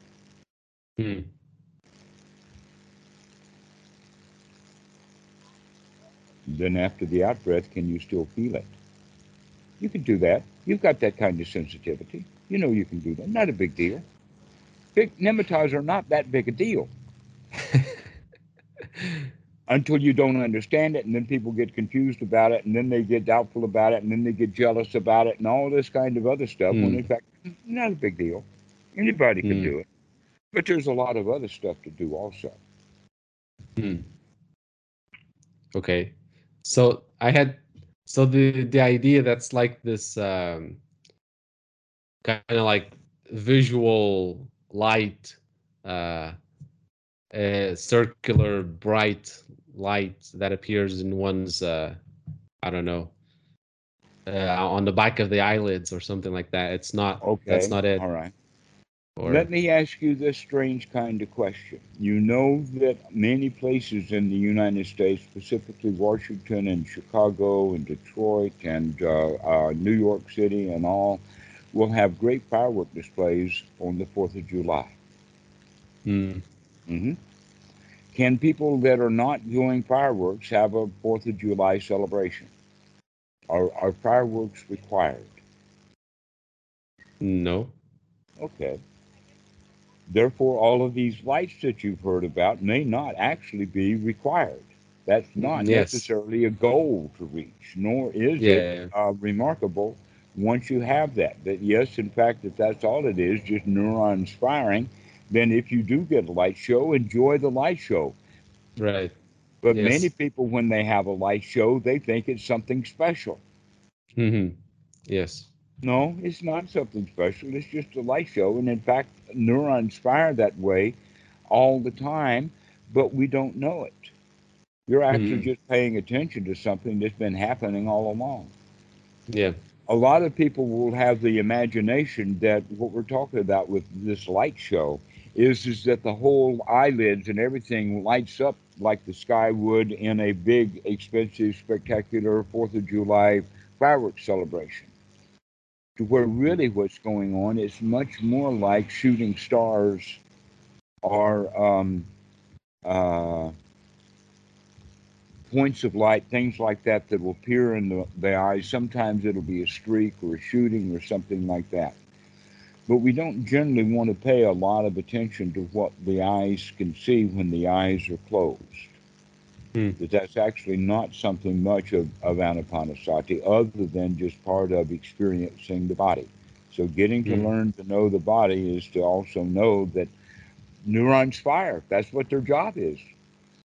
Hmm. Then, after the out breath, can you still feel it? You can do that. You've got that kind of sensitivity. You know you can do that. Not a big deal. Big nimittas are not that big a deal until you don't understand it, and then people get confused about it, and then they get doubtful about it, and then they get jealous about it, and all this kind of other stuff. When Hmm. in fact, not a big deal. Anybody can Hmm. do it, but there's a lot of other stuff to do also. Hmm. Okay. So I had so the the idea that's like this um kind of like visual light uh a circular bright light that appears in one's uh I don't know uh, on the back of the eyelids or something like that. It's not Okay, that's not it. All right. Or Let me ask you this strange kind of question. You know that many places in the United States, specifically Washington and Chicago and Detroit and uh, uh, New York City and all, will have great firework displays on the 4th of July. Hmm. hmm Can people that are not doing fireworks have a 4th of July celebration? Are, are fireworks required? no. Okay. Therefore, all of these lights that you've heard about may not actually be required. That's not Yes. necessarily a goal to reach, nor is Yeah. it uh, remarkable once you have that. That yes, in fact, if that's all it is, just neurons firing, then if you do get a light show, enjoy the light show. Right. But Yes. many people, when they have a light show, they think it's something special. hmm Yes. No, it's not something special. It's just a light show. And in fact, neurons fire that way all the time, but we don't know it. You're actually Mhm. just paying attention to something that's been happening all along. Yeah. A lot of people will have the imagination that what we're talking about with this light show is, is that the whole eyelids and everything lights up like the sky would in a big, expensive, spectacular Fourth of July fireworks celebration where really what's going on is much more like shooting stars or um, uh, points of light, things like that that will appear in the, the eyes. Sometimes it'll be a streak or a shooting or something like that. But we don't generally want to pay a lot of attention to what the eyes can see when the eyes are closed. Hmm. That that's actually not something much of, of anapanasati other than just part of experiencing the body. So getting to Hmm. learn to know the body is to also know that neurons fire. That's what their job is.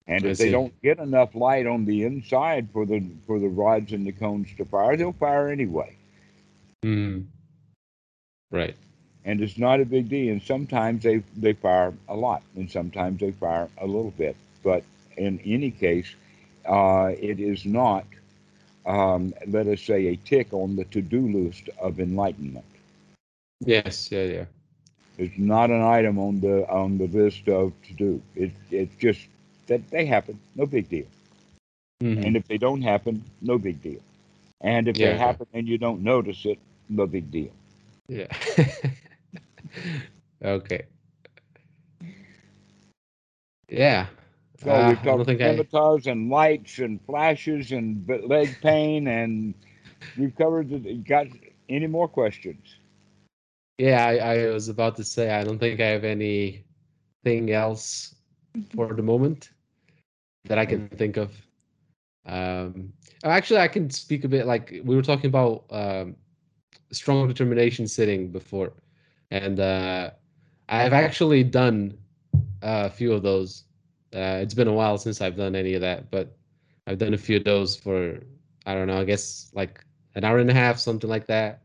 And I if they don't get enough light on the inside for the for the rods and the cones to fire, they'll fire anyway. Mm. Right. And it's not a big deal. And sometimes they, they fire a lot, and sometimes they fire a little bit. But in any case, uh, it is not, um, let us say, a tick on the to do list of enlightenment. Yes. Yeah. Yeah. It's not an item on the on the list of to do. It, it's just that they happen, no big deal. Mhm. And if they don't happen, no big deal. And if Yeah. they happen and you don't notice it, no big deal. Yeah. okay. Yeah. So Uh, we've I don't talked think I. and lights and flashes and leg pain, and we've covered. The, got any more questions? Yeah, I, I was about to say I don't think I have any anything else for the moment that I can think of. Um, actually, I can speak a bit. Like we were talking about um, strong determination sitting before, and uh, I've actually done a few of those. Uh, it's been a while since I've done any of that, but I've done a few of those for I don't know. I guess like an hour and a half, something like that.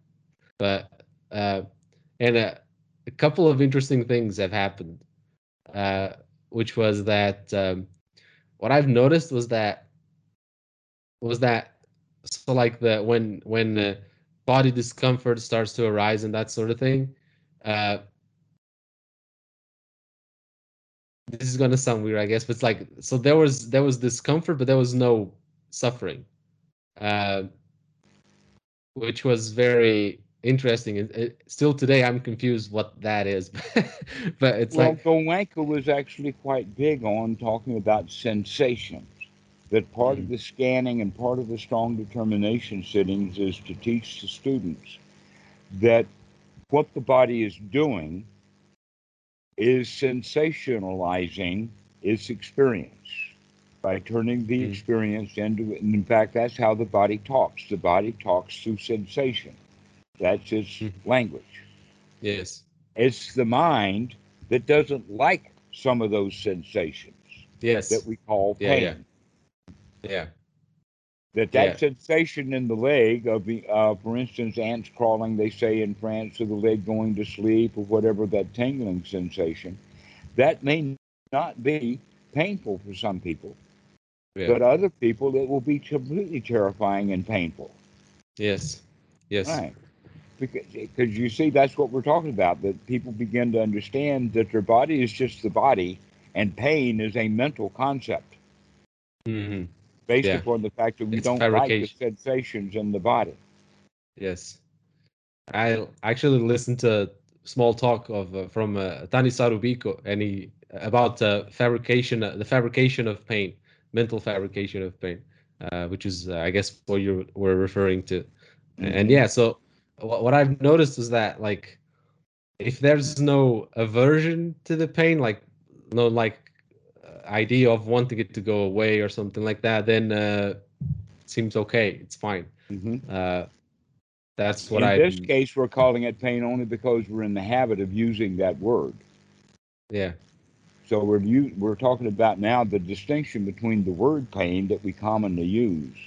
But uh, and a, a couple of interesting things have happened, uh, which was that um, what I've noticed was that was that so like the when when uh, body discomfort starts to arise and that sort of thing. This is gonna sound weird, I guess, but it's like so there was there was discomfort, but there was no suffering, uh, which was very interesting. It, it, still today, I'm confused what that is, but it's well, like Goenka was actually quite big on talking about sensations. That part mm-hmm. of the scanning and part of the strong determination sittings is to teach the students that what the body is doing is sensationalizing its experience by turning the mm-hmm. experience into. And in fact, that's how the body talks. The body talks through sensation. That's its mm-hmm. language. Yes. It's the mind that doesn't like some of those sensations. Yes. That we call pain. Yeah. Yeah. yeah. That that yeah. sensation in the leg of the, uh, for instance, ants crawling, they say in France, or the leg going to sleep, or whatever that tingling sensation, that may not be painful for some people, yeah. but other people it will be completely terrifying and painful. Yes. Yes. Right because, because you see that's what we're talking about that people begin to understand that their body is just the body and pain is a mental concept mm-hmm. Based yeah. upon the fact that we it's don't like the sensations in the body yes i actually listened to small talk of uh, from uh, Thanissaro Bhikkhu and he about uh, fabrication uh, the fabrication of pain mental fabrication of pain uh, which is uh, i guess what you were referring to mm-hmm. and yeah so what I've noticed is that like if there's no aversion to the pain, like no like idea of wanting it to go away or something like that, then uh, it seems okay. It's fine. Mm-hmm. Uh, that's what I. In this case, we're calling it pain only because we're in the habit of using that word. Yeah. So we're we're talking about now the distinction between the word pain that we commonly use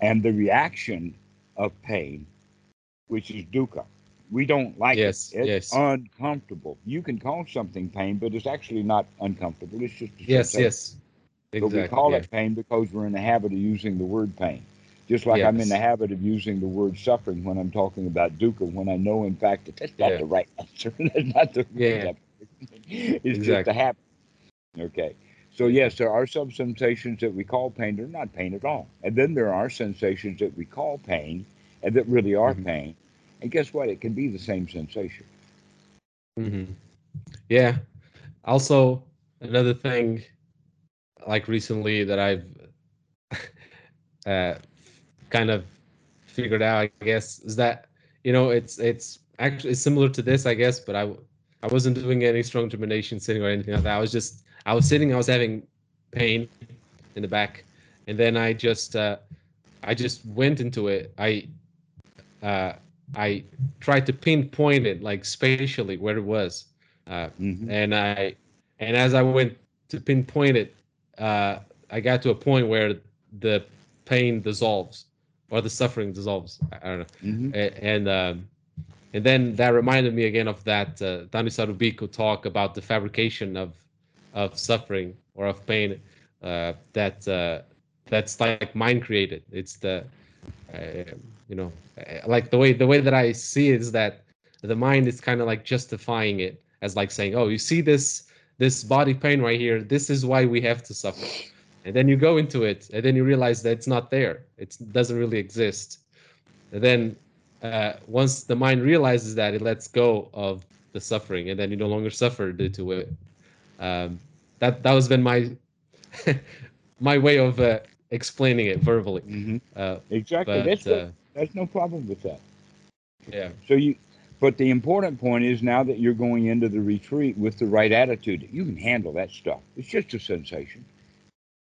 and the reaction of pain which is dukkha. We don't like yes, it. It's yes. uncomfortable. You can call something pain, but it's actually not uncomfortable. It's just yes, sensation. yes. Exactly, but we call yeah. it pain because we're in the habit of using the word pain. Just like yes. I'm in the habit of using the word suffering when I'm talking about dukkha, when I know, in fact, that that's not yeah. the right answer. that's not the yeah. it's exactly. just a habit. Okay. So yes, there are some sensations that we call pain. They're not pain at all. And then there are sensations that we call pain and that really are mm-hmm. pain. And guess what? It can be the same sensation. Mm-hmm. Yeah. Also, another thing, like recently, that I've uh, kind of figured out, I guess, is that you know it's it's actually similar to this, I guess, but I I wasn't doing any strong determination sitting or anything like that. I was just I was sitting, I was having pain in the back, and then I just uh, I just went into it. I uh, I tried to pinpoint it like spatially where it was, uh, mm-hmm. and I and as I went to pinpoint it, uh, I got to a point where the pain dissolves or the suffering dissolves. I don't know, mm-hmm. and um, and then that reminded me again of that uh, Bhikkhu talk about the fabrication of of suffering or of pain uh, that uh, that's like mind created. It's the uh, you know uh, like the way the way that i see it is that the mind is kind of like justifying it as like saying oh you see this this body pain right here this is why we have to suffer and then you go into it and then you realize that it's not there it doesn't really exist and then uh, once the mind realizes that it lets go of the suffering and then you no longer suffer due to it um, that that has been my my way of uh, explaining it verbally. Mm-hmm. Uh, exactly. But, that's, no, no problem with that. Yeah. So you, But the important point is now that you're going into the retreat with the right attitude, you can handle that stuff. It's just a sensation.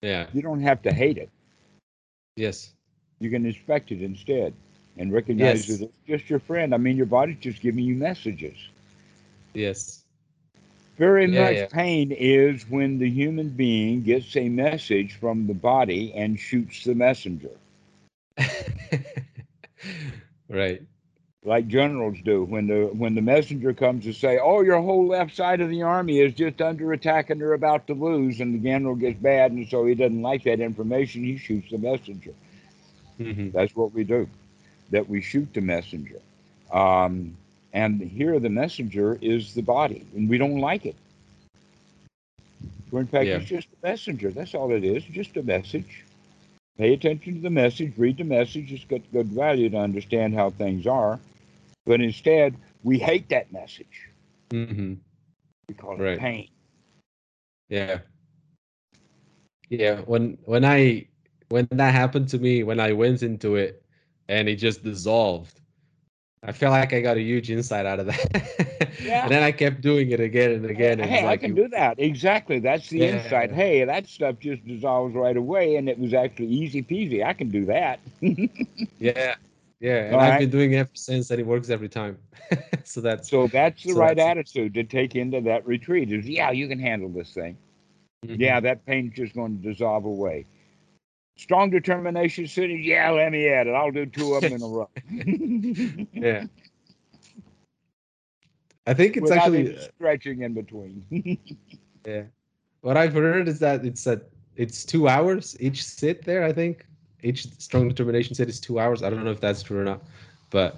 Yeah. You don't have to hate it. Yes. You can inspect it instead and recognize Yes. that it's just your friend. I mean, your body's just giving you messages. Yes. Very Yeah, much yeah. pain is when the human being gets a message from the body and shoots the messenger, right. like generals do. When the when the messenger comes to say, "Oh, your whole left side of the army is just under attack and they're about to lose," and the general gets bad, and so he doesn't like that information, he shoots the messenger. hmm That's what we do. That we shoot the messenger. Um, and here the messenger is the body, and we don't like it. So in fact, Yeah. it's just a messenger. That's all it is, just a message. Pay attention to the message, read the message. It's got good value to understand how things are. But instead, we hate that message. Mm-hmm. We call it Right. pain. Yeah. Yeah. When when I when that happened to me, when I went into it and it just dissolved, I felt like I got a huge insight out of that. Yeah. and then I kept doing it again and again. And hey, it's I can it- do that. Exactly. That's the Yeah. insight. Hey, that stuff just dissolves right away, and it was actually easy peasy. I can do that. Yeah. Yeah. And All I've right. been doing it ever since and it works every time. so that's So that's the So right that's- attitude to take into that retreat. Is yeah, you can handle this thing. Mhm. Yeah, that pain's just going to dissolve away. Strong determination cities. Yeah, let me at it. I'll do two of them in a row. Yeah. I think it's Without actually stretching in between. Yeah. What I've heard is that it's a it's two hours each sit there. I think each strong determination sit is two hours. I don't know if that's true or not, but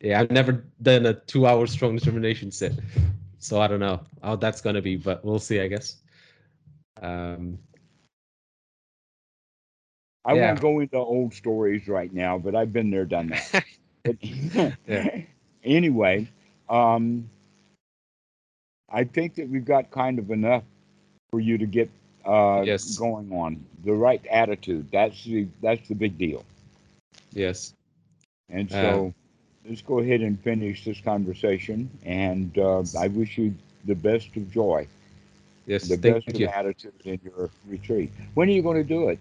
yeah, I've never done a two-hour strong determination sit, so I don't know how that's gonna be, but we'll see. I guess. Um, I Yeah. won't go into old stories right now, but I've been there, done that. But Yeah. anyway, um, I think that we've got kind of enough for you to get uh, Yes. going on the right attitude. That's the that's the big deal. yes. And Uh, so, let's go ahead and finish this conversation. And uh, I wish you the best of joy, Yes. the Thank best of you. attitude in your retreat. When are you going to do it?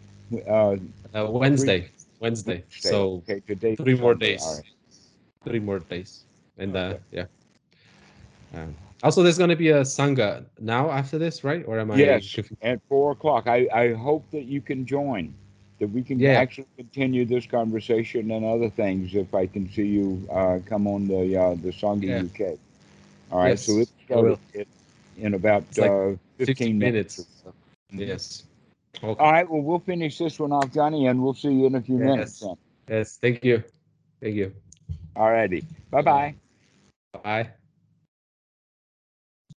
Uh, Uh, Wednesday. Wednesday. So okay, today three more days. Right. three more days, and uh, yeah. Um, also, there's gonna be a sangha now after this, right? Or am I? Yes, confused? at four o'clock. I, I hope that you can join, that we can Yeah. actually continue this conversation and other things if I can see you uh, come on the uh, the Sangha Yeah. UK. All right, so Yes, let's I start will. it in about It's like uh, 15, 15 minutes. minutes. so. Mhm. Yes. Okay. All right, well, we'll finish this one off, Joni, and we'll see you in a few minutes. Yes. Then. Yes. Thank you. Thank you. All righty. Bye bye. Bye.